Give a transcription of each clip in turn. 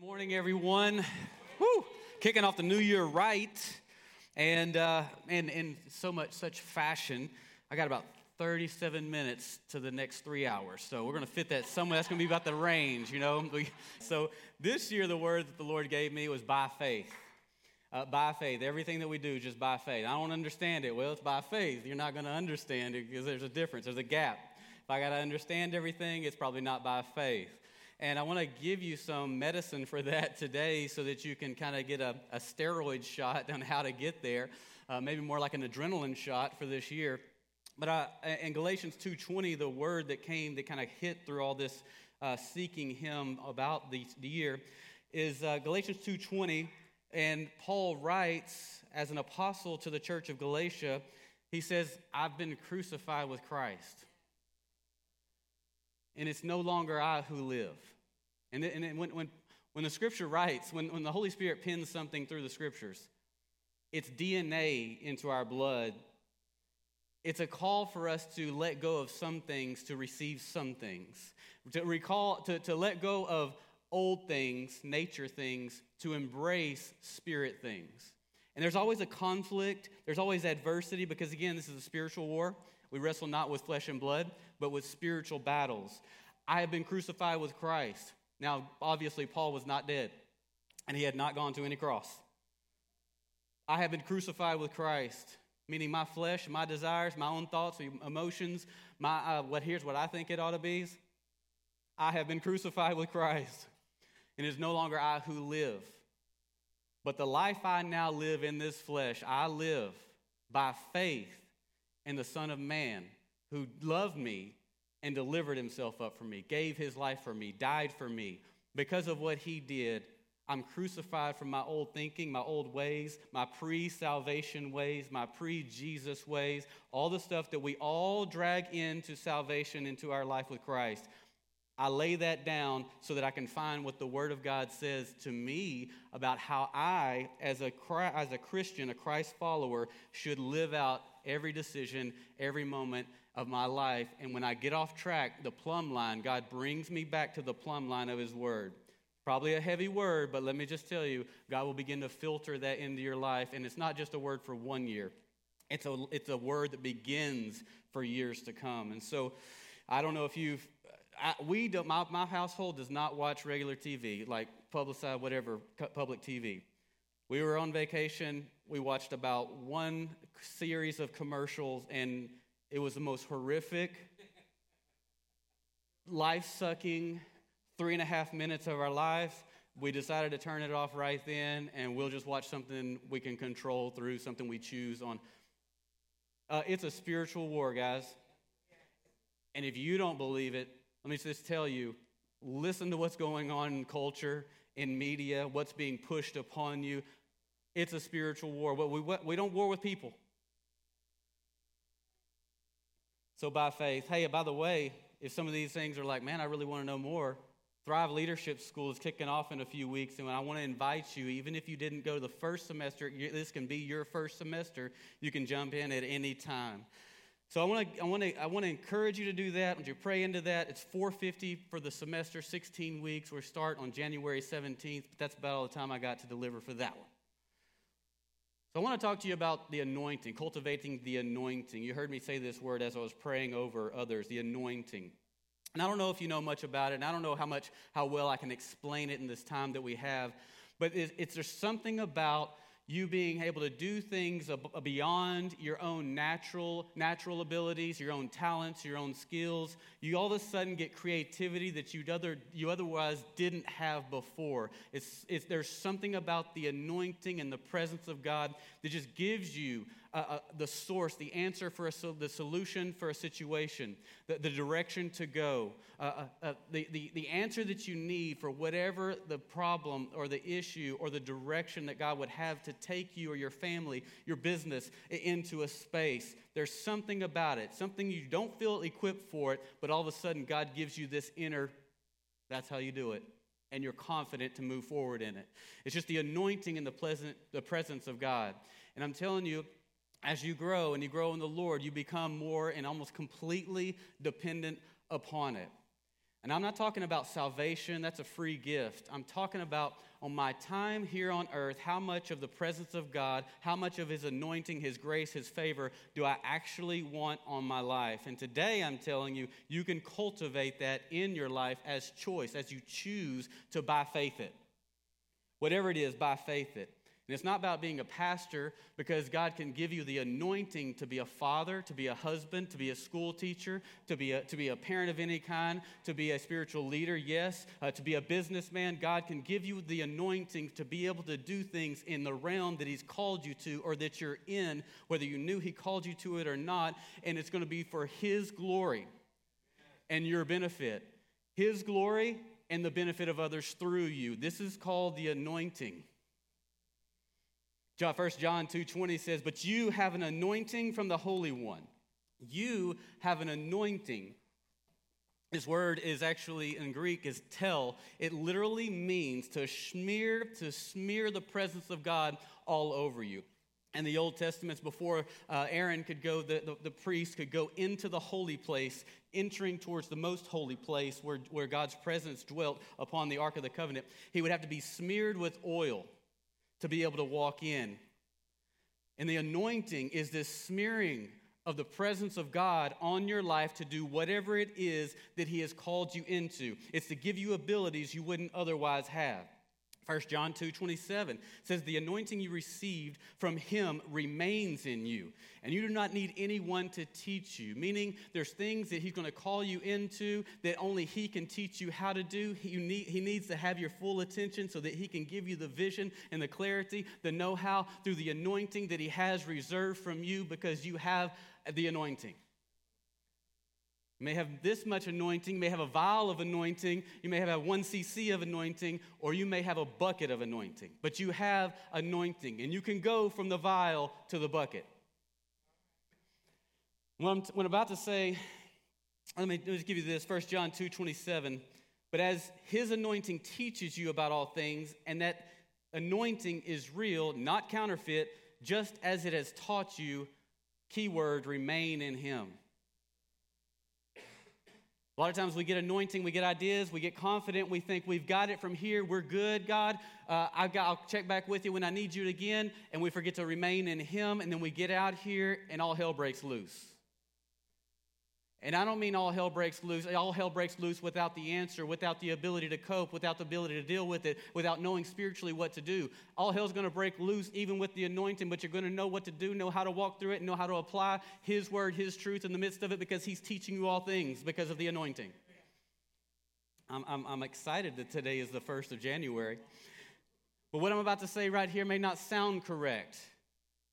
morning, everyone. Woo! Kicking off the new year right, and uh, and in so much such fashion. I got about 37 minutes to the next three hours, so we're gonna fit that somewhere. That's gonna be about the range, you know. So this year, the word that the Lord gave me was by faith. Uh, by faith, everything that we do just by faith. I don't understand it. Well, it's by faith. You're not gonna understand it because there's a difference. There's a gap. If I gotta understand everything, it's probably not by faith. And I want to give you some medicine for that today so that you can kind of get a, a, steroid shot on how to get there, uh, maybe more like an adrenaline shot for this year. But uh, in Galatians 2.20, the word that came that kind of hit through all this uh, seeking him about the, the year is uh, Galatians 2.20. And Paul writes, as an apostle to the church of Galatia, he says, I've been crucified with Christ and it's no longer I who live. And, and when, when, when the scripture writes, when, when the Holy Spirit pins something through the scriptures, it's DNA into our blood. It's a call for us to let go of some things to receive some things. To recall, to, to let go of old things, nature things, to embrace spirit things. And there's always a conflict, there's always adversity, because again, this is a spiritual war. We wrestle not with flesh and blood, but with spiritual battles. I have been crucified with Christ. Now, obviously, Paul was not dead, and he had not gone to any cross. I have been crucified with Christ, meaning my flesh, my desires, my own thoughts, emotions, my, uh, what here's what I think it ought to be. I have been crucified with Christ, and it is no longer I who live. But the life I now live in this flesh, I live by faith in the Son of Man who loved me and delivered himself up for me, gave his life for me, died for me. Because of what he did, I'm crucified from my old thinking, my old ways, my pre salvation ways, my pre Jesus ways, all the stuff that we all drag into salvation, into our life with Christ. I lay that down so that I can find what the Word of God says to me about how I, as a, as a Christian, a Christ follower, should live out every decision, every moment of my life. And when I get off track, the plumb line, God brings me back to the plumb line of His Word. Probably a heavy word, but let me just tell you, God will begin to filter that into your life. And it's not just a word for one year, it's a, it's a word that begins for years to come. And so I don't know if you've, I, we don't, my, my household does not watch regular TV, like publicized, whatever, public TV. We were on vacation. We watched about one series of commercials, and it was the most horrific, life sucking three and a half minutes of our life. We decided to turn it off right then, and we'll just watch something we can control through something we choose on. Uh, it's a spiritual war, guys. And if you don't believe it, let me just tell you listen to what's going on in culture, in media, what's being pushed upon you. It's a spiritual war. But we, we don't war with people. So, by faith, hey, by the way, if some of these things are like, man, I really want to know more, Thrive Leadership School is kicking off in a few weeks, and I want to invite you, even if you didn't go the first semester, this can be your first semester, you can jump in at any time. So I want to I want to I want to encourage you to do that. Would you pray into that? It's 450 for the semester, 16 weeks. We start on January 17th, but that's about all the time I got to deliver for that one. So I want to talk to you about the anointing, cultivating the anointing. You heard me say this word as I was praying over others, the anointing. And I don't know if you know much about it, and I don't know how much, how well I can explain it in this time that we have, but it's, it's there's something about you being able to do things beyond your own natural natural abilities, your own talents, your own skills. You all of a sudden get creativity that you'd other you otherwise didn't have before. It's, it's there's something about the anointing and the presence of God that just gives you uh, uh, the source, the answer for a, the solution for a situation, the, the direction to go, uh, uh, uh, the, the, the answer that you need for whatever the problem or the issue or the direction that God would have to take you or your family, your business into a space. There's something about it, something you don't feel equipped for it, but all of a sudden God gives you this inner, that's how you do it and you're confident to move forward in it. It's just the anointing and the pleasant the presence of God. And I'm telling you, as you grow and you grow in the Lord, you become more and almost completely dependent upon it. And I'm not talking about salvation, that's a free gift. I'm talking about on my time here on earth, how much of the presence of God, how much of His anointing, His grace, His favor do I actually want on my life? And today I'm telling you, you can cultivate that in your life as choice, as you choose to by faith it. Whatever it is, by faith it. And it's not about being a pastor because God can give you the anointing to be a father, to be a husband, to be a school teacher, to be a, to be a parent of any kind, to be a spiritual leader, yes, uh, to be a businessman. God can give you the anointing to be able to do things in the realm that He's called you to or that you're in, whether you knew He called you to it or not. And it's going to be for His glory and your benefit. His glory and the benefit of others through you. This is called the anointing. 1 John 2:20 says, "But you have an anointing from the Holy One. You have an anointing." This word is actually in Greek is tel. It literally means to smear to smear the presence of God all over you. And the Old Testament's before uh, Aaron could go, the, the, the, priest could go into the holy place, entering towards the most holy place where, where God's presence dwelt upon the Ark of the Covenant. He would have to be smeared with oil to be able to walk in. And the anointing is this smearing of the presence of God on your life to do whatever it is that He has called you into. It's to give you abilities you wouldn't otherwise have. 1 John 2 27 says, The anointing you received from him remains in you, and you do not need anyone to teach you. Meaning, there's things that he's going to call you into that only he can teach you how to do. He, need, he needs to have your full attention so that he can give you the vision and the clarity, the know how through the anointing that he has reserved from you because you have the anointing. You may have this much anointing, you may have a vial of anointing, you may have a 1 cc of anointing, or you may have a bucket of anointing. But you have anointing, and you can go from the vial to the bucket. What I'm, what I'm about to say, let me, let me just give you this 1 John 2 27. But as his anointing teaches you about all things, and that anointing is real, not counterfeit, just as it has taught you, keyword, remain in him. A lot of times we get anointing, we get ideas, we get confident, we think we've got it from here, we're good, God. Uh, I've got, I'll check back with you when I need you again, and we forget to remain in Him, and then we get out here and all hell breaks loose. And I don't mean all hell breaks loose. All hell breaks loose without the answer, without the ability to cope, without the ability to deal with it, without knowing spiritually what to do. All hell's going to break loose even with the anointing, but you're going to know what to do, know how to walk through it, know how to apply His word, His truth in the midst of it because He's teaching you all things because of the anointing. I'm, I'm, I'm excited that today is the 1st of January. But what I'm about to say right here may not sound correct.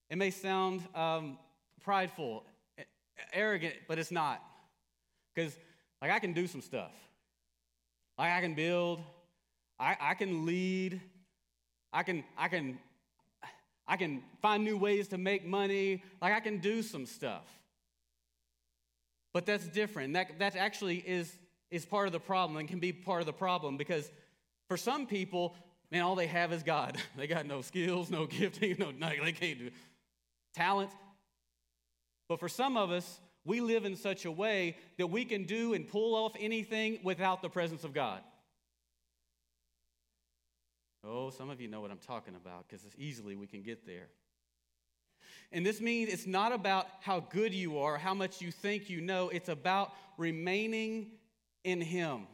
It may sound um, prideful, arrogant, but it's not. Because, like, I can do some stuff. Like, I can build, I, I can lead, I can, I can, I can find new ways to make money. Like, I can do some stuff. But that's different. That, that actually is, is part of the problem and can be part of the problem because for some people, man, all they have is God. They got no skills, no gifting, no, no they can't do talent. But for some of us, we live in such a way that we can do and pull off anything without the presence of God. Oh, some of you know what I'm talking about because easily we can get there. And this means it's not about how good you are, how much you think you know, it's about remaining in Him.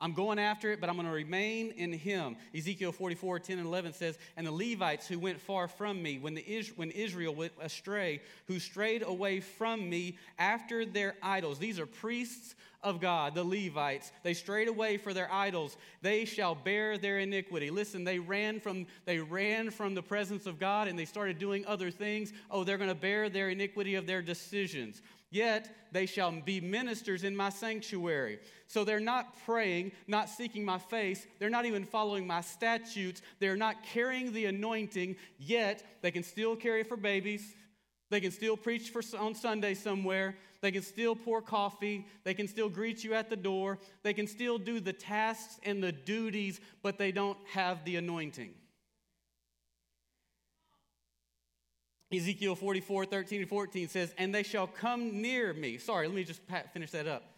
I'm going after it, but I'm going to remain in him. Ezekiel 44, 10 and 11 says, And the Levites who went far from me, when, the, when Israel went astray, who strayed away from me after their idols. These are priests of God, the Levites. They strayed away for their idols. They shall bear their iniquity. Listen, they ran from, they ran from the presence of God and they started doing other things. Oh, they're going to bear their iniquity of their decisions. Yet they shall be ministers in my sanctuary. So they're not praying, not seeking my face. They're not even following my statutes. They're not carrying the anointing, yet they can still carry for babies. They can still preach for, on Sunday somewhere. They can still pour coffee. They can still greet you at the door. They can still do the tasks and the duties, but they don't have the anointing. Ezekiel 44, 13 and 14 says, And they shall come near me. Sorry, let me just finish that up.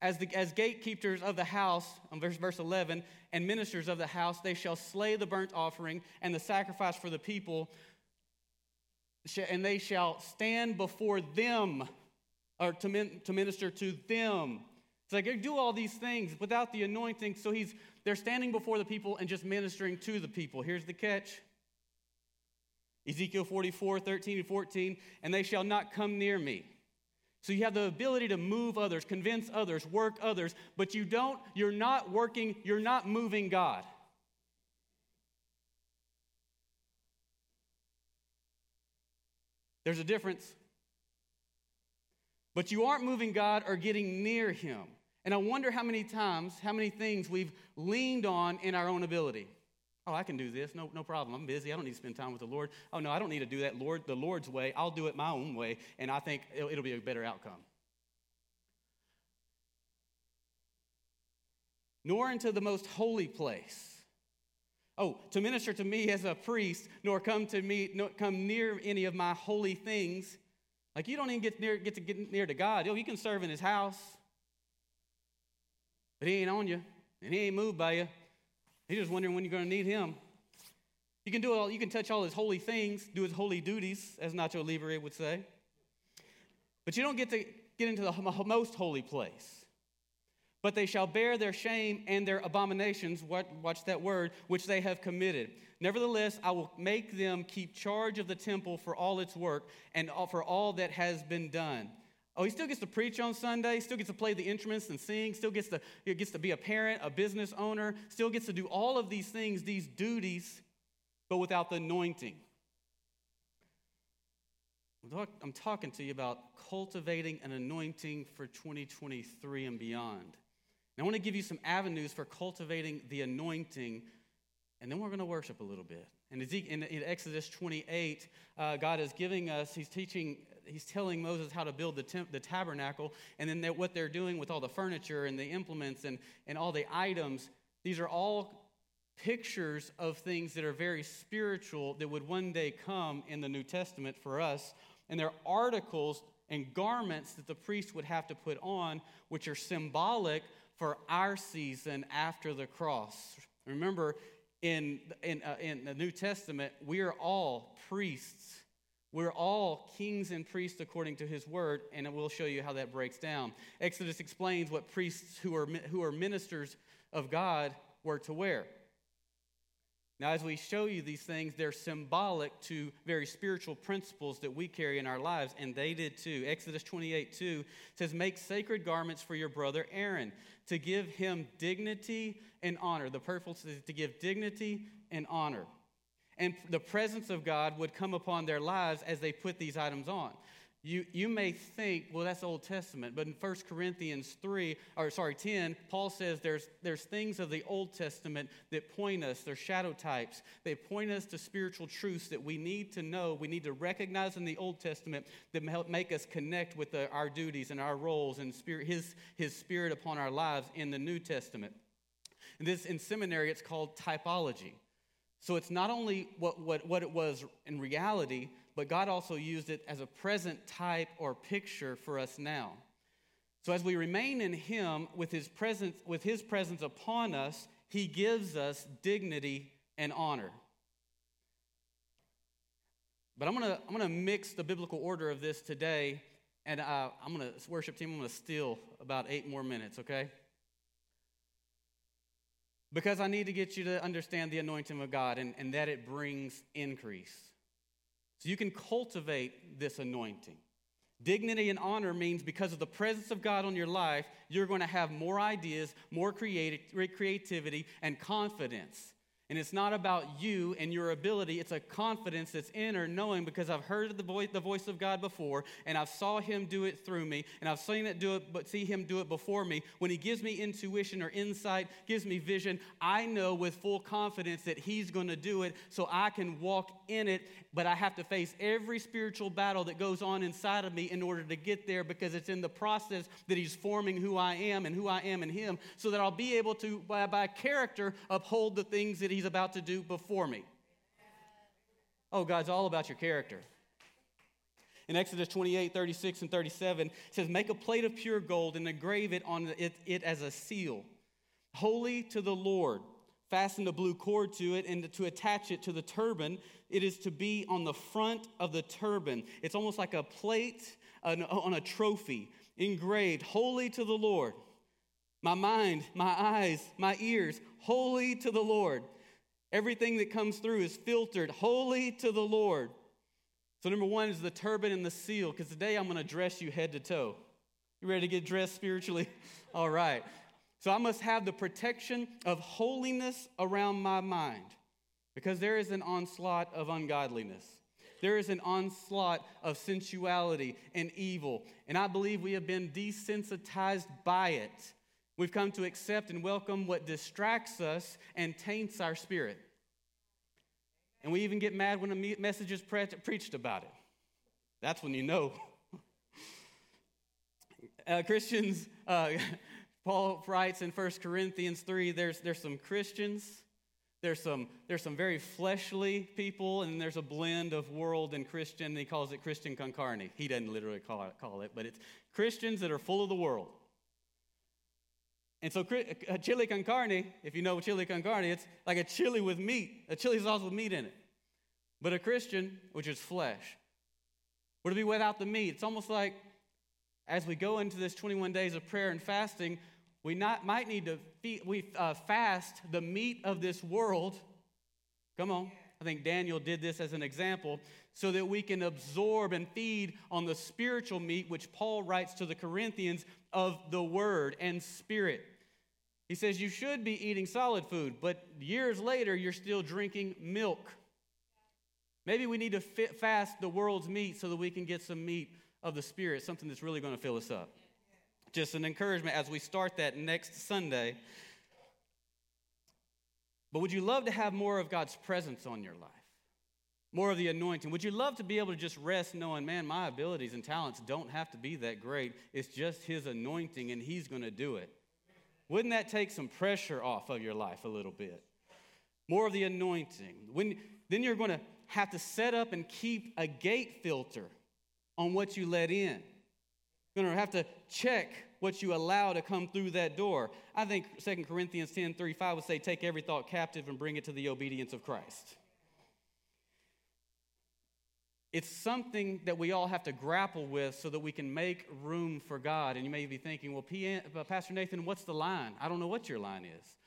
as, the, as gatekeepers of the house, on verse, verse 11, and ministers of the house, they shall slay the burnt offering and the sacrifice for the people, and they shall stand before them, or to, min, to minister to them. It's like, do all these things without the anointing. So he's, they're standing before the people and just ministering to the people. Here's the catch Ezekiel 44, 13 and 14, and they shall not come near me. So you have the ability to move others, convince others, work others, but you don't, you're not working, you're not moving God. There's a difference. But you aren't moving God or getting near Him. And I wonder how many times, how many things we've leaned on in our own ability. Oh, I can do this. No, no problem. I'm busy. I don't need to spend time with the Lord. Oh, no, I don't need to do that Lord, the Lord's way. I'll do it my own way, and I think it'll, it'll be a better outcome. Nor into the most holy place. Oh, to minister to me as a priest, nor come to me, nor come near any of my holy things. Like you don't even get near, get to get near to God. Oh, you can serve in His house, but He ain't on you, and He ain't moved by you. He's just wondering when you're going to need him. You can do all, you can touch all his holy things, do his holy duties, as Nacho Libre would say. But you don't get to get into the most holy place. But they shall bear their shame and their abominations, watch that word, which they have committed. Nevertheless, I will make them keep charge of the temple for all its work and for all that has been done. Oh, he still gets to preach on Sunday, still gets to play the instruments and sing, still gets to, gets to be a parent, a business owner, still gets to do all of these things, these duties, but without the anointing. I'm talking to you about cultivating an anointing for 2023 and beyond. And I want to give you some avenues for cultivating the anointing, and then we're going to worship a little bit. In, in Exodus 28, uh, God is giving us, He's teaching he's telling Moses how to build the, temp, the tabernacle, and then what they're doing with all the furniture and the implements and, and all the items. These are all pictures of things that are very spiritual that would one day come in the New Testament for us. And they're articles and garments that the priest would have to put on, which are symbolic for our season after the cross. Remember, in, in, uh, in the New Testament, we are all priests we're all kings and priests according to his word, and we'll show you how that breaks down. Exodus explains what priests who are, who are ministers of God were to wear. Now, as we show you these things, they're symbolic to very spiritual principles that we carry in our lives, and they did too. Exodus 28 2 says, Make sacred garments for your brother Aaron to give him dignity and honor. The purpose is to give dignity and honor and the presence of God would come upon their lives as they put these items on. You, you may think, well, that's Old Testament, but in 1 Corinthians 3, or sorry, 10, Paul says there's, there's things of the Old Testament that point us, they're shadow types. They point us to spiritual truths that we need to know, we need to recognize in the Old Testament that help make us connect with the, our duties and our roles and spirit, his, his spirit upon our lives in the New Testament. And this, in seminary, it's called typology. So it's not only what, what, what it was in reality, but God also used it as a present type or picture for us now. So as we remain in Him with His presence, with His presence upon us, He gives us dignity and honor. But I'm gonna, I'm gonna mix the biblical order of this today, and uh, I'm gonna worship team. I'm gonna steal about eight more minutes, okay? Because I need to get you to understand the anointing of God and, and that it brings increase. So you can cultivate this anointing. Dignity and honor means because of the presence of God on your life, you're going to have more ideas, more creativity, and confidence. And it's not about you and your ability. It's a confidence that's inner knowing because I've heard the voice, the voice of God before and I've saw him do it through me and I've seen it do it, but see him do it before me. When he gives me intuition or insight, gives me vision, I know with full confidence that he's going to do it so I can walk in it. But I have to face every spiritual battle that goes on inside of me in order to get there because it's in the process that he's forming who I am and who I am in him so that I'll be able to, by, by character, uphold the things that he's he's about to do before me. Oh, God's all about your character. In Exodus 28, 36, and 37, it says, Make a plate of pure gold and engrave it on it, it as a seal. Holy to the Lord. Fasten a blue cord to it and to attach it to the turban. It is to be on the front of the turban. It's almost like a plate on a trophy, engraved, Holy to the Lord. My mind, my eyes, my ears, holy to the Lord. Everything that comes through is filtered, holy to the Lord. So, number one is the turban and the seal, because today I'm going to dress you head to toe. You ready to get dressed spiritually? All right. So, I must have the protection of holiness around my mind, because there is an onslaught of ungodliness. There is an onslaught of sensuality and evil. And I believe we have been desensitized by it. We've come to accept and welcome what distracts us and taints our spirit. And we even get mad when a message is pre- preached about it. That's when you know. uh, Christians, uh, Paul writes in 1 Corinthians 3 there's, there's some Christians, there's some, there's some very fleshly people, and there's a blend of world and Christian. And he calls it Christian con carne. He doesn't literally call it, call it, but it's Christians that are full of the world. And so a chili con carne, if you know chili con carne, it's like a chili with meat, a chili sauce with meat in it. But a Christian, which is flesh, would it be without the meat? It's almost like as we go into this 21 days of prayer and fasting, we not, might need to we, uh, fast the meat of this world. Come on. I think Daniel did this as an example so that we can absorb and feed on the spiritual meat, which Paul writes to the Corinthians of the word and spirit. He says you should be eating solid food, but years later, you're still drinking milk. Maybe we need to fit, fast the world's meat so that we can get some meat of the Spirit, something that's really going to fill us up. Just an encouragement as we start that next Sunday. But would you love to have more of God's presence on your life? More of the anointing? Would you love to be able to just rest knowing, man, my abilities and talents don't have to be that great? It's just His anointing and He's going to do it. Wouldn't that take some pressure off of your life a little bit? More of the anointing. When, then you're going to have to set up and keep a gate filter on what you let in. You're going to have to check what you allow to come through that door. I think 2 Corinthians 10 35 would say, Take every thought captive and bring it to the obedience of Christ. It's something that we all have to grapple with so that we can make room for God. And you may be thinking, well, uh, Pastor Nathan, what's the line? I don't know what your line is.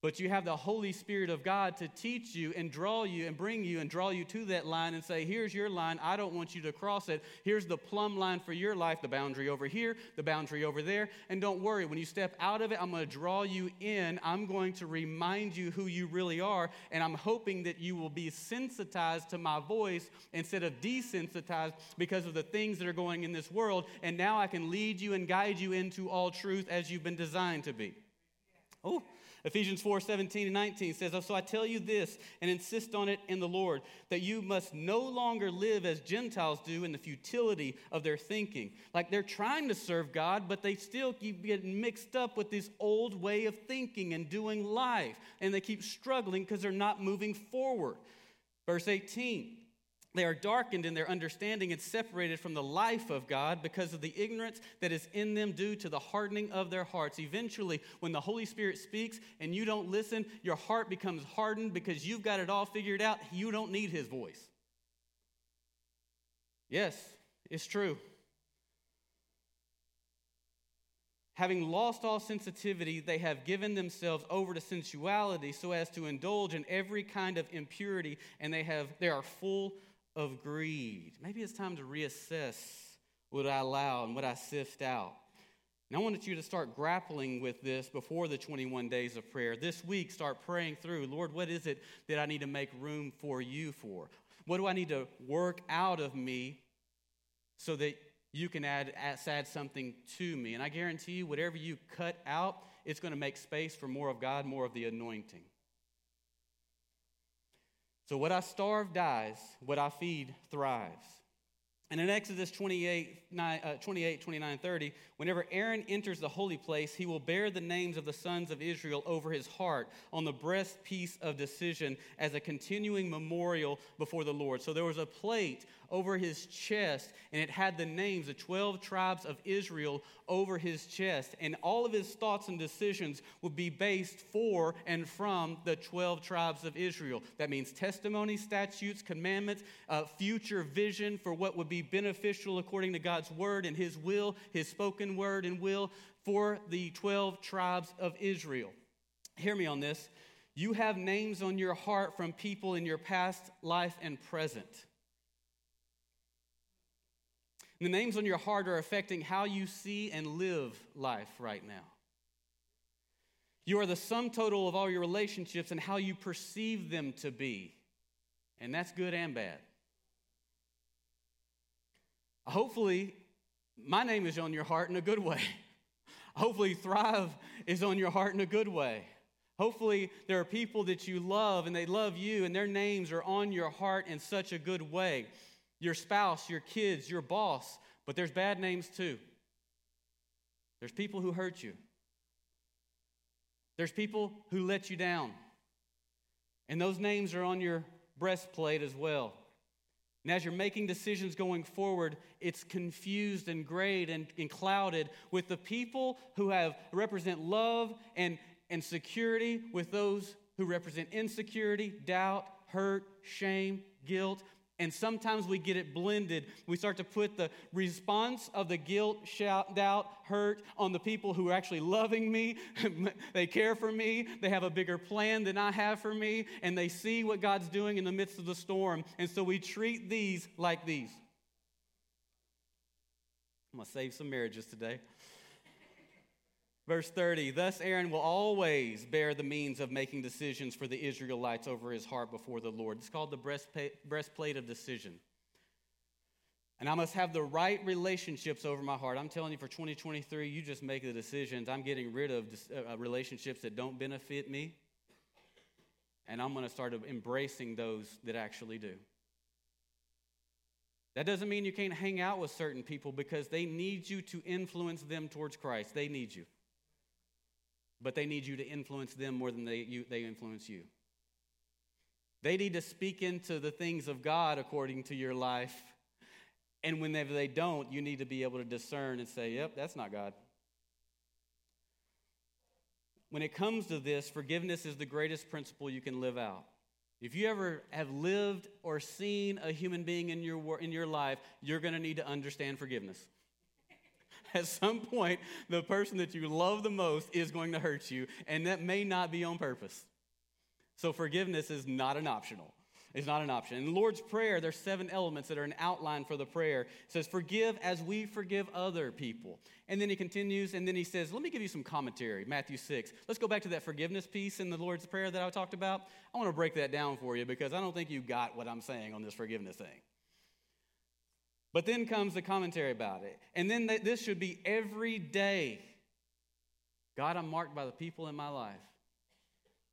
But you have the Holy Spirit of God to teach you and draw you and bring you and draw you to that line and say, Here's your line. I don't want you to cross it. Here's the plumb line for your life, the boundary over here, the boundary over there. And don't worry, when you step out of it, I'm going to draw you in. I'm going to remind you who you really are. And I'm hoping that you will be sensitized to my voice instead of desensitized because of the things that are going in this world. And now I can lead you and guide you into all truth as you've been designed to be. Oh, Ephesians 4 17 and 19 says, So I tell you this and insist on it in the Lord, that you must no longer live as Gentiles do in the futility of their thinking. Like they're trying to serve God, but they still keep getting mixed up with this old way of thinking and doing life. And they keep struggling because they're not moving forward. Verse 18. They are darkened in their understanding and separated from the life of God because of the ignorance that is in them due to the hardening of their hearts. Eventually, when the Holy Spirit speaks and you don't listen, your heart becomes hardened because you've got it all figured out. You don't need His voice. Yes, it's true. Having lost all sensitivity, they have given themselves over to sensuality so as to indulge in every kind of impurity, and they, have, they are full of greed. Maybe it's time to reassess what I allow and what I sift out. And I wanted you to start grappling with this before the 21 days of prayer. This week, start praying through Lord, what is it that I need to make room for you for? What do I need to work out of me so that you can add, add something to me? And I guarantee you, whatever you cut out, it's going to make space for more of God, more of the anointing. So what I starve dies, what I feed thrives. And in Exodus 28, 9, uh, 28, 29, 30, whenever Aaron enters the holy place, he will bear the names of the sons of Israel over his heart on the breastpiece of decision as a continuing memorial before the Lord. So there was a plate over his chest, and it had the names, the 12 tribes of Israel, over his chest. And all of his thoughts and decisions would be based for and from the 12 tribes of Israel. That means testimony, statutes, commandments, uh, future vision for what would be beneficial according to God's word and his will, his spoken word and will for the 12 tribes of Israel. Hear me on this. You have names on your heart from people in your past life and present. The names on your heart are affecting how you see and live life right now. You are the sum total of all your relationships and how you perceive them to be. And that's good and bad. Hopefully, my name is on your heart in a good way. Hopefully, Thrive is on your heart in a good way. Hopefully, there are people that you love and they love you, and their names are on your heart in such a good way. Your spouse, your kids, your boss, but there's bad names too. There's people who hurt you, there's people who let you down. And those names are on your breastplate as well. And as you're making decisions going forward, it's confused and grayed and, and, clouded with the people who have represent love and, and security with those who represent insecurity, doubt, hurt, shame, guilt. And sometimes we get it blended. We start to put the response of the guilt, shout, doubt, hurt on the people who are actually loving me. they care for me. They have a bigger plan than I have for me. And they see what God's doing in the midst of the storm. And so we treat these like these. I'm going to save some marriages today. Verse 30 Thus Aaron will always bear the means of making decisions for the Israelites over his heart before the Lord. It's called the breastplate of decision. And I must have the right relationships over my heart. I'm telling you, for 2023, you just make the decisions. I'm getting rid of uh, relationships that don't benefit me, and I'm going to start embracing those that actually do. That doesn't mean you can't hang out with certain people because they need you to influence them towards Christ. They need you but they need you to influence them more than they, you, they influence you. They need to speak into the things of God according to your life. And whenever they don't, you need to be able to discern and say, yep, that's not God. When it comes to this, forgiveness is the greatest principle you can live out. If you ever have lived or seen a human being in your, in your life, you're going to need to understand forgiveness. at some point, the person that you love the most is going to hurt you, and that may not be on purpose. So forgiveness is not an optional. It's not an option. In the Lord's Prayer, there's seven elements that are an outline for the prayer. It says, Forgive as we forgive other people. And then he continues, and then he says, Let me give you some commentary. Matthew 6. Let's go back to that forgiveness piece in the Lord's Prayer that I talked about. I want to break that down for you because I don't think you got what I'm saying on this forgiveness thing. But then comes the commentary about it. And then this should be every day. God, I'm marked by the people in my life.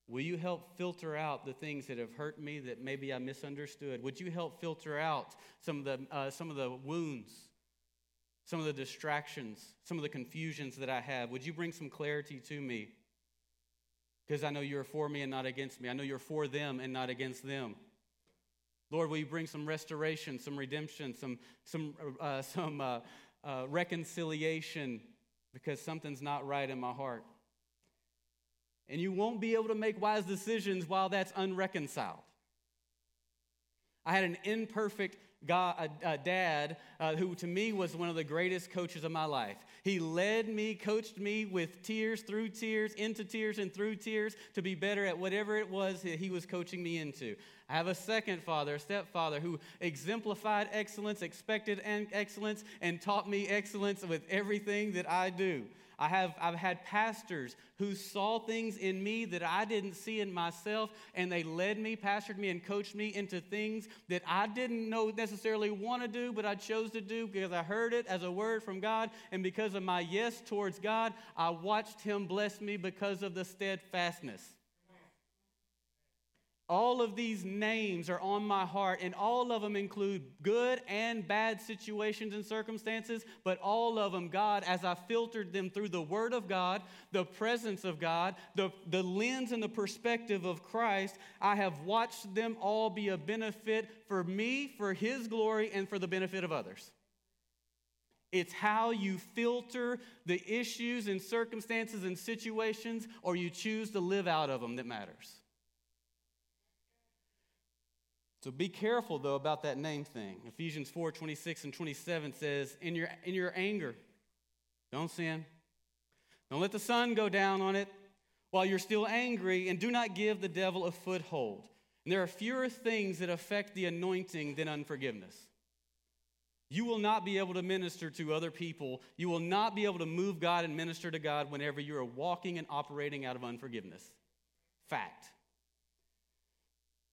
Will you help filter out the things that have hurt me that maybe I misunderstood? Would you help filter out some of the, uh, some of the wounds, some of the distractions, some of the confusions that I have? Would you bring some clarity to me? Because I know you're for me and not against me. I know you're for them and not against them. Lord, will you bring some restoration, some redemption, some, some, uh, some uh, uh, reconciliation because something's not right in my heart? And you won't be able to make wise decisions while that's unreconciled. I had an imperfect God, a, a dad uh, who to me was one of the greatest coaches of my life. He led me, coached me with tears, through tears, into tears, and through tears to be better at whatever it was that he was coaching me into. I have a second father, a stepfather, who exemplified excellence, expected excellence, and taught me excellence with everything that I do. I have, I've had pastors who saw things in me that I didn't see in myself, and they led me, pastored me, and coached me into things that I didn't know necessarily want to do, but I chose to do because I heard it as a word from God. And because of my yes towards God, I watched Him bless me because of the steadfastness. All of these names are on my heart, and all of them include good and bad situations and circumstances, but all of them, God, as I filtered them through the Word of God, the presence of God, the, the lens and the perspective of Christ, I have watched them all be a benefit for me, for His glory, and for the benefit of others. It's how you filter the issues and circumstances and situations, or you choose to live out of them that matters. So be careful, though, about that name thing. Ephesians 4 26 and 27 says, In your, in your anger, don't sin. Don't let the sun go down on it while you're still angry, and do not give the devil a foothold. And there are fewer things that affect the anointing than unforgiveness. You will not be able to minister to other people. You will not be able to move God and minister to God whenever you are walking and operating out of unforgiveness. Fact.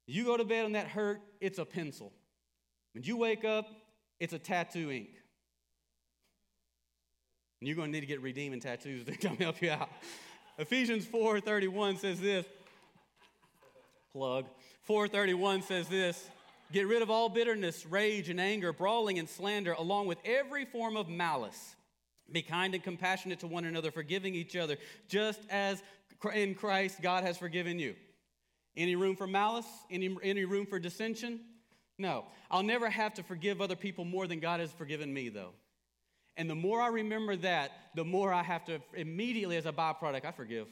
You go to bed and that hurt, it's a pencil. When you wake up, it's a tattoo ink. And you're going to need to get redeeming tattoos to come help you out. Ephesians 4:31 says this. Plug. 4:31 says this. Get rid of all bitterness, rage, and anger, brawling and slander, along with every form of malice. Be kind and compassionate to one another, forgiving each other, just as in Christ God has forgiven you. Any room for malice? Any, any room for dissension? No. I'll never have to forgive other people more than God has forgiven me, though. And the more I remember that, the more I have to immediately, as a byproduct, I forgive.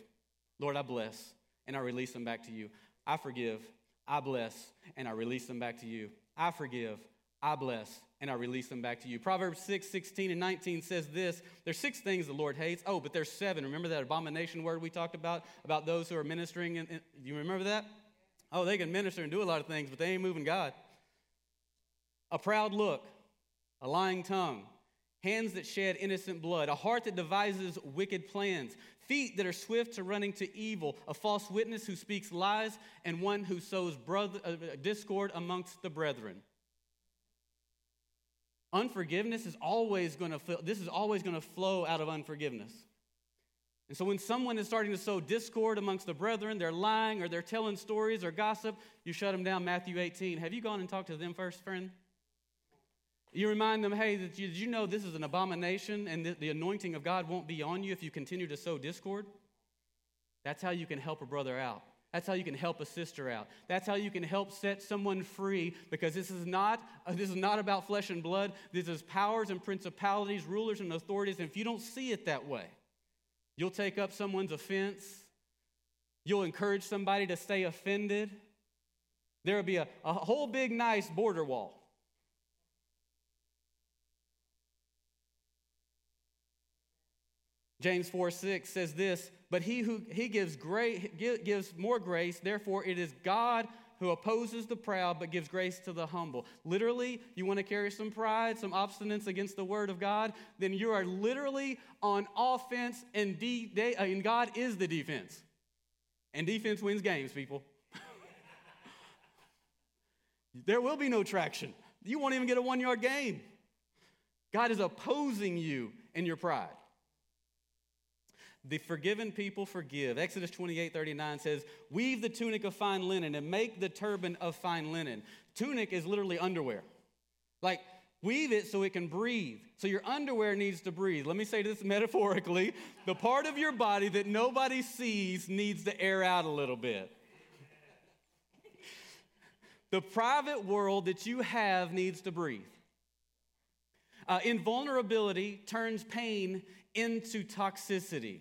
Lord, I bless, and I release them back to you. I forgive, I bless, and I release them back to you. I forgive, I bless, and I release them back to you. Proverbs 6, 16, and 19 says this There's six things the Lord hates. Oh, but there's seven. Remember that abomination word we talked about, about those who are ministering? Do you remember that? Oh, they can minister and do a lot of things, but they ain't moving God. A proud look, a lying tongue, hands that shed innocent blood, a heart that devises wicked plans, feet that are swift to running to evil, a false witness who speaks lies, and one who sows brother, uh, discord amongst the brethren. Unforgiveness is always going to this is always going to flow out of unforgiveness. And so when someone is starting to sow discord amongst the brethren, they're lying or they're telling stories or gossip, you shut them down. Matthew 18. Have you gone and talked to them first, friend? You remind them, hey, did you, you know this is an abomination and the, the anointing of God won't be on you if you continue to sow discord? That's how you can help a brother out. That's how you can help a sister out. That's how you can help set someone free because this is not uh, this is not about flesh and blood. This is powers and principalities, rulers and authorities. And if you don't see it that way, you'll take up someone's offense. You'll encourage somebody to stay offended. There'll be a, a whole big nice border wall. James 4 6 says this, but he who he gives great gives more grace, therefore it is God who opposes the proud but gives grace to the humble. Literally, you want to carry some pride, some obstinance against the word of God, then you are literally on offense and, de- de- uh, and God is the defense. And defense wins games, people. there will be no traction. You won't even get a one yard game. God is opposing you in your pride. The forgiven people forgive. Exodus 28 39 says, Weave the tunic of fine linen and make the turban of fine linen. Tunic is literally underwear. Like, weave it so it can breathe. So your underwear needs to breathe. Let me say this metaphorically the part of your body that nobody sees needs to air out a little bit. The private world that you have needs to breathe. Uh, invulnerability turns pain into toxicity.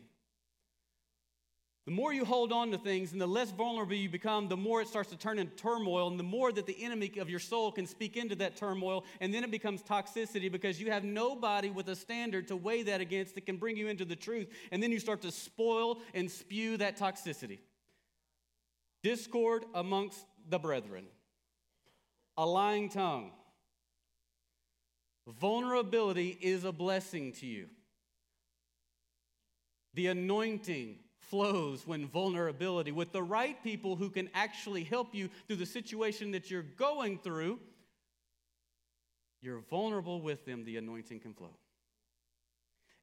The more you hold on to things and the less vulnerable you become, the more it starts to turn into turmoil, and the more that the enemy of your soul can speak into that turmoil, and then it becomes toxicity because you have nobody with a standard to weigh that against that can bring you into the truth, and then you start to spoil and spew that toxicity. Discord amongst the brethren, a lying tongue. Vulnerability is a blessing to you. The anointing flows when vulnerability, with the right people who can actually help you through the situation that you're going through, you're vulnerable with them, the anointing can flow.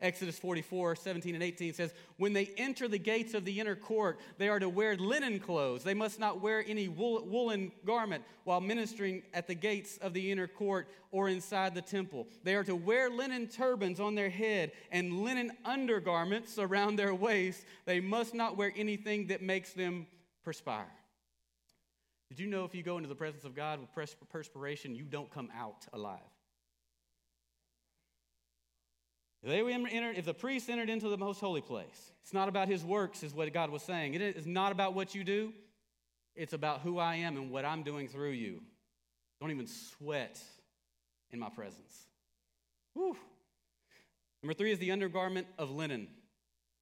Exodus 44, 17 and 18 says, When they enter the gates of the inner court, they are to wear linen clothes. They must not wear any wool, woolen garment while ministering at the gates of the inner court or inside the temple. They are to wear linen turbans on their head and linen undergarments around their waist. They must not wear anything that makes them perspire. Did you know if you go into the presence of God with perspiration, you don't come out alive? If, they entered, if the priest entered into the most holy place, it's not about his works, is what God was saying. It is not about what you do, it's about who I am and what I'm doing through you. Don't even sweat in my presence. Whew. Number three is the undergarment of linen.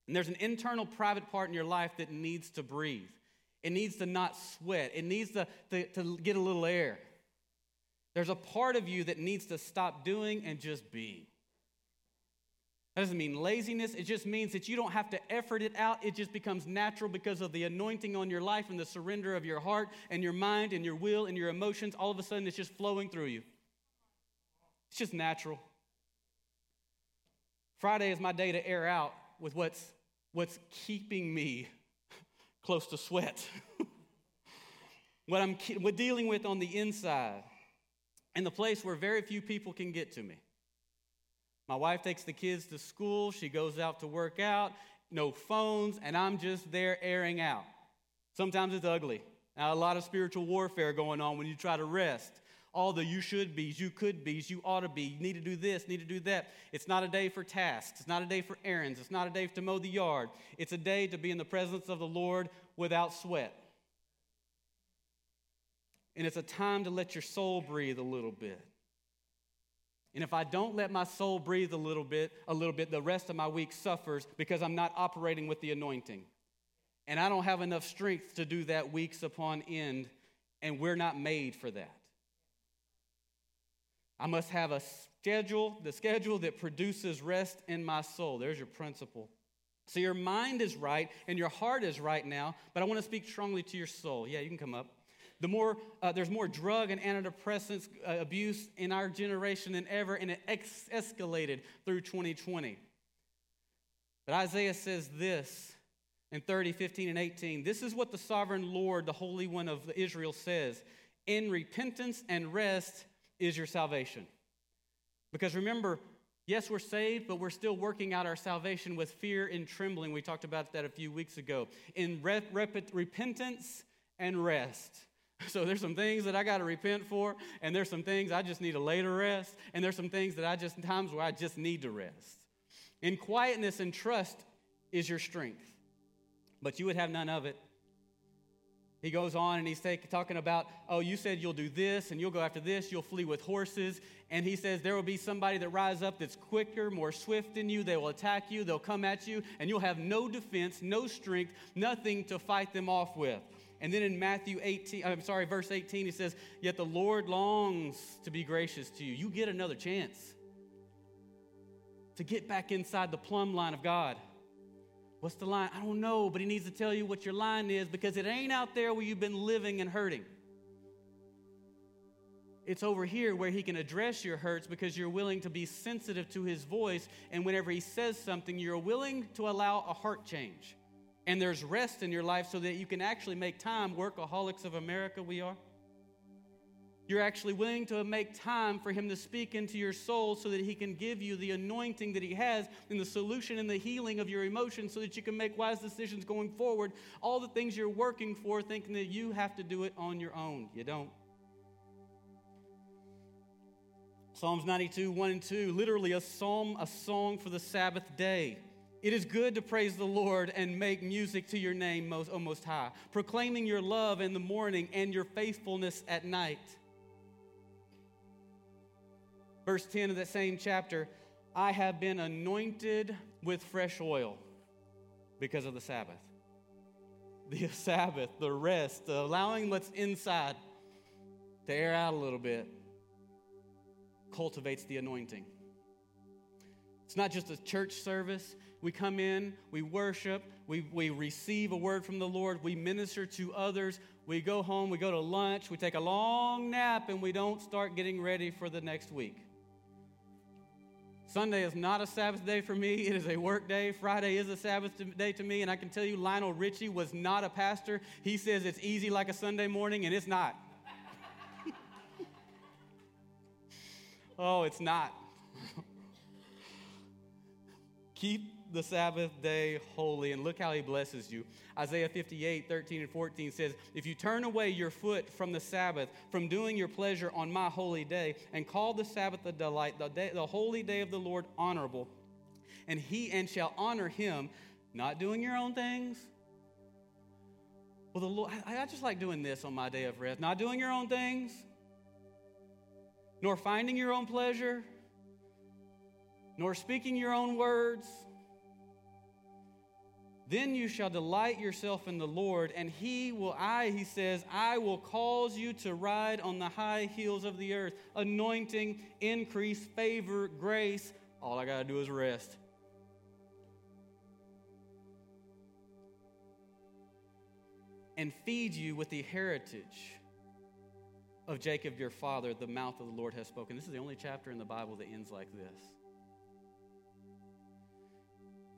And there's an internal private part in your life that needs to breathe. It needs to not sweat. It needs to, to, to get a little air. There's a part of you that needs to stop doing and just be. That doesn't mean laziness. It just means that you don't have to effort it out. It just becomes natural because of the anointing on your life and the surrender of your heart and your mind and your will and your emotions. All of a sudden, it's just flowing through you. It's just natural. Friday is my day to air out with what's, what's keeping me close to sweat. what I'm what dealing with on the inside, and the place where very few people can get to me. My wife takes the kids to school, she goes out to work out, no phones, and I'm just there airing out. Sometimes it's ugly. Now, a lot of spiritual warfare going on when you try to rest. All the you should be's, you could be's, you ought to be, you need to do this, need to do that. It's not a day for tasks. It's not a day for errands. It's not a day to mow the yard. It's a day to be in the presence of the Lord without sweat. And it's a time to let your soul breathe a little bit. And if I don't let my soul breathe a little bit, a little bit, the rest of my week suffers because I'm not operating with the anointing. And I don't have enough strength to do that weeks upon end, and we're not made for that. I must have a schedule, the schedule that produces rest in my soul. There's your principle. So your mind is right and your heart is right now, but I want to speak strongly to your soul. Yeah, you can come up the more uh, there's more drug and antidepressants uh, abuse in our generation than ever, and it ex- escalated through 2020. But Isaiah says this in 30, 15, and 18. This is what the sovereign Lord, the Holy One of Israel, says In repentance and rest is your salvation. Because remember, yes, we're saved, but we're still working out our salvation with fear and trembling. We talked about that a few weeks ago. In rep- rep- repentance and rest. So there's some things that I got to repent for, and there's some things I just need a later rest, and there's some things that I just times where I just need to rest. In quietness and trust is your strength, but you would have none of it. He goes on and he's take, talking about, oh, you said you'll do this and you'll go after this, you'll flee with horses. And he says there will be somebody that rise up that's quicker, more swift than you. They will attack you, they'll come at you, and you'll have no defense, no strength, nothing to fight them off with. And then in Matthew 18, I'm sorry, verse 18, he says, Yet the Lord longs to be gracious to you. You get another chance to get back inside the plumb line of God. What's the line? I don't know, but he needs to tell you what your line is because it ain't out there where you've been living and hurting. It's over here where he can address your hurts because you're willing to be sensitive to his voice. And whenever he says something, you're willing to allow a heart change and there's rest in your life so that you can actually make time, workaholics of America, we are. You're actually willing to make time for Him to speak into your soul so that He can give you the anointing that He has and the solution and the healing of your emotions so that you can make wise decisions going forward. All the things you're working for, thinking that you have to do it on your own. You don't. Psalms 92, 1 and 2, literally a psalm, a song for the Sabbath day. It is good to praise the Lord and make music to your name, most, O Most High, proclaiming your love in the morning and your faithfulness at night. Verse 10 of that same chapter I have been anointed with fresh oil because of the Sabbath. The Sabbath, the rest, the allowing what's inside to air out a little bit cultivates the anointing. It's not just a church service, we come in, we worship, we, we receive a word from the Lord, we minister to others, we go home, we go to lunch, we take a long nap, and we don't start getting ready for the next week. Sunday is not a Sabbath day for me. It is a work day. Friday is a Sabbath day to me. And I can tell you, Lionel Richie was not a pastor. He says it's easy like a Sunday morning, and it's not. oh, it's not. Keep the Sabbath day holy, and look how he blesses you. Isaiah 58, 13 and 14 says, If you turn away your foot from the Sabbath, from doing your pleasure on my holy day, and call the Sabbath a delight, the, day, the holy day of the Lord honorable, and he and shall honor him, not doing your own things. Well, the Lord, I, I just like doing this on my day of rest, not doing your own things, nor finding your own pleasure, nor speaking your own words then you shall delight yourself in the Lord, and he will, I, he says, I will cause you to ride on the high heels of the earth. Anointing, increase, favor, grace. All I got to do is rest. And feed you with the heritage of Jacob your father, the mouth of the Lord has spoken. This is the only chapter in the Bible that ends like this.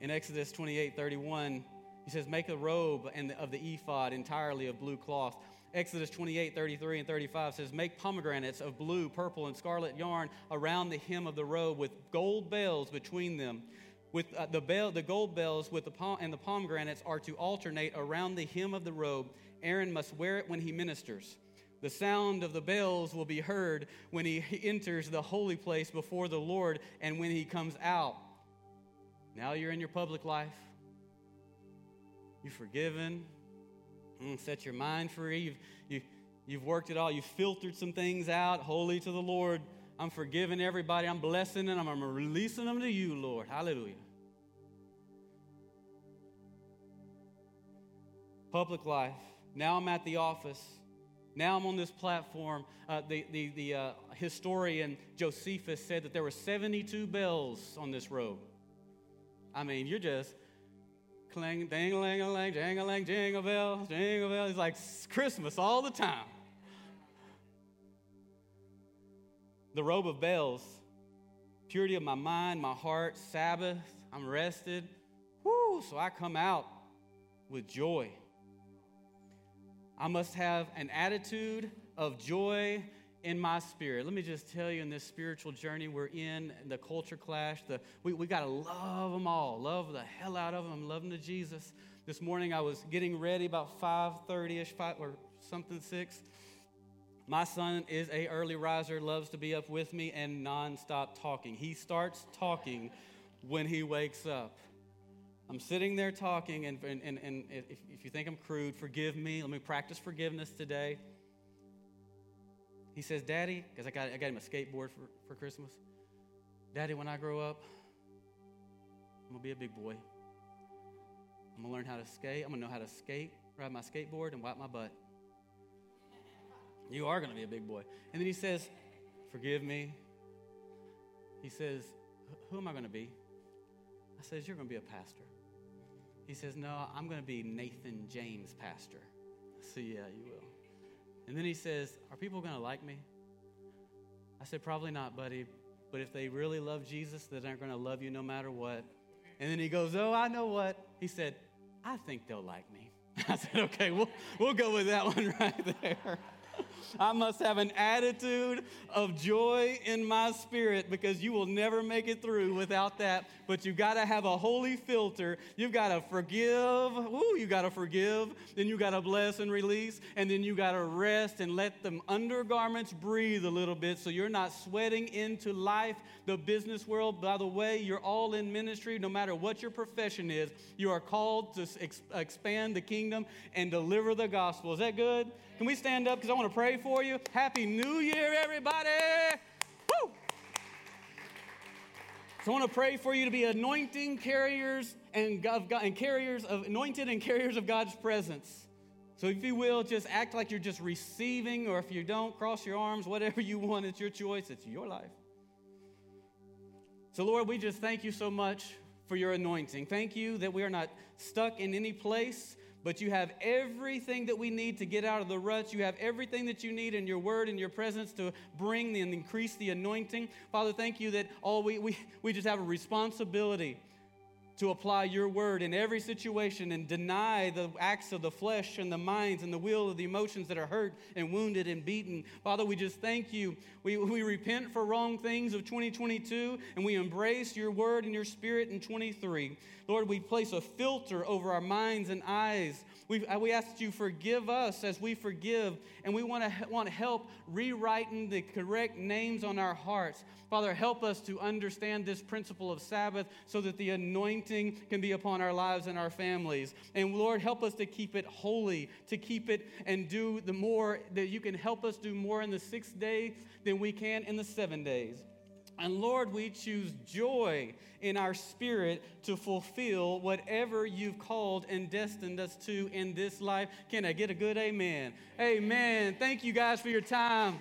In Exodus 28 31, he says, Make a robe of the ephod entirely of blue cloth. Exodus 28 33 and 35 says, Make pomegranates of blue, purple, and scarlet yarn around the hem of the robe with gold bells between them. With uh, the, bell, the gold bells with the pom- and the pomegranates are to alternate around the hem of the robe. Aaron must wear it when he ministers. The sound of the bells will be heard when he enters the holy place before the Lord and when he comes out. Now you're in your public life. You've forgiven. Mm, set your mind free. You've, you, you've worked it all. You've filtered some things out. Holy to the Lord. I'm forgiving everybody. I'm blessing them. I'm releasing them to you, Lord. Hallelujah. Public life. Now I'm at the office. Now I'm on this platform. Uh, the the, the uh, historian Josephus said that there were 72 bells on this road. I mean, you're just clang, dang a lang a lang, jang a lang, jingle bell, jingle bell. It's like Christmas all the time. The robe of bells, purity of my mind, my heart, Sabbath, I'm rested. Whoo, so I come out with joy. I must have an attitude of joy in my spirit. Let me just tell you in this spiritual journey we're in, the culture clash, the, we, we got to love them all, love the hell out of them. I'm loving to Jesus. This morning I was getting ready about 5.30ish, 5 or something 6. My son is a early riser, loves to be up with me and nonstop talking. He starts talking when he wakes up. I'm sitting there talking, and, and, and, and if, if you think I'm crude, forgive me. Let me practice forgiveness today. He says, Daddy, because I got, I got him a skateboard for, for Christmas. Daddy, when I grow up, I'm going to be a big boy. I'm going to learn how to skate. I'm going to know how to skate, ride my skateboard, and wipe my butt. You are going to be a big boy. And then he says, Forgive me. He says, Who am I going to be? I says, You're going to be a pastor. He says, No, I'm going to be Nathan James Pastor. So, Yeah, you will. And then he says, Are people going to like me? I said, Probably not, buddy. But if they really love Jesus, they're going to love you no matter what. And then he goes, Oh, I know what. He said, I think they'll like me. I said, Okay, we'll, we'll go with that one right there. I must have an attitude of joy in my spirit because you will never make it through without that. But you've got to have a holy filter. You've got to forgive. Ooh, you got to forgive. Then you got to bless and release. And then you got to rest and let the undergarments breathe a little bit so you're not sweating into life, the business world. By the way, you're all in ministry, no matter what your profession is. You are called to ex- expand the kingdom and deliver the gospel. Is that good? Can we stand up because I want to pray for you? Happy New Year, everybody! Woo! So I want to pray for you to be anointing carriers and, God, and carriers of anointed and carriers of God's presence. So if you will, just act like you're just receiving, or if you don't, cross your arms, whatever you want. It's your choice. It's your life. So Lord, we just thank you so much for your anointing. Thank you that we are not stuck in any place but you have everything that we need to get out of the ruts. You have everything that you need in your word and your presence to bring and increase the anointing. Father, thank you that all we, we, we just have a responsibility to apply your word in every situation and deny the acts of the flesh and the minds and the will of the emotions that are hurt and wounded and beaten. Father, we just thank you. We, we repent for wrong things of 2022 and we embrace your word and your spirit in 23. Lord, we place a filter over our minds and eyes. we uh, we ask that you forgive us as we forgive, and we want to want help rewriting the correct names on our hearts. Father, help us to understand this principle of Sabbath so that the anointing can be upon our lives and our families. And Lord, help us to keep it holy, to keep it and do the more, that you can help us do more in the sixth day than we can in the seven days. And Lord, we choose joy in our spirit to fulfill whatever you've called and destined us to in this life. Can I get a good amen? Amen. Thank you guys for your time.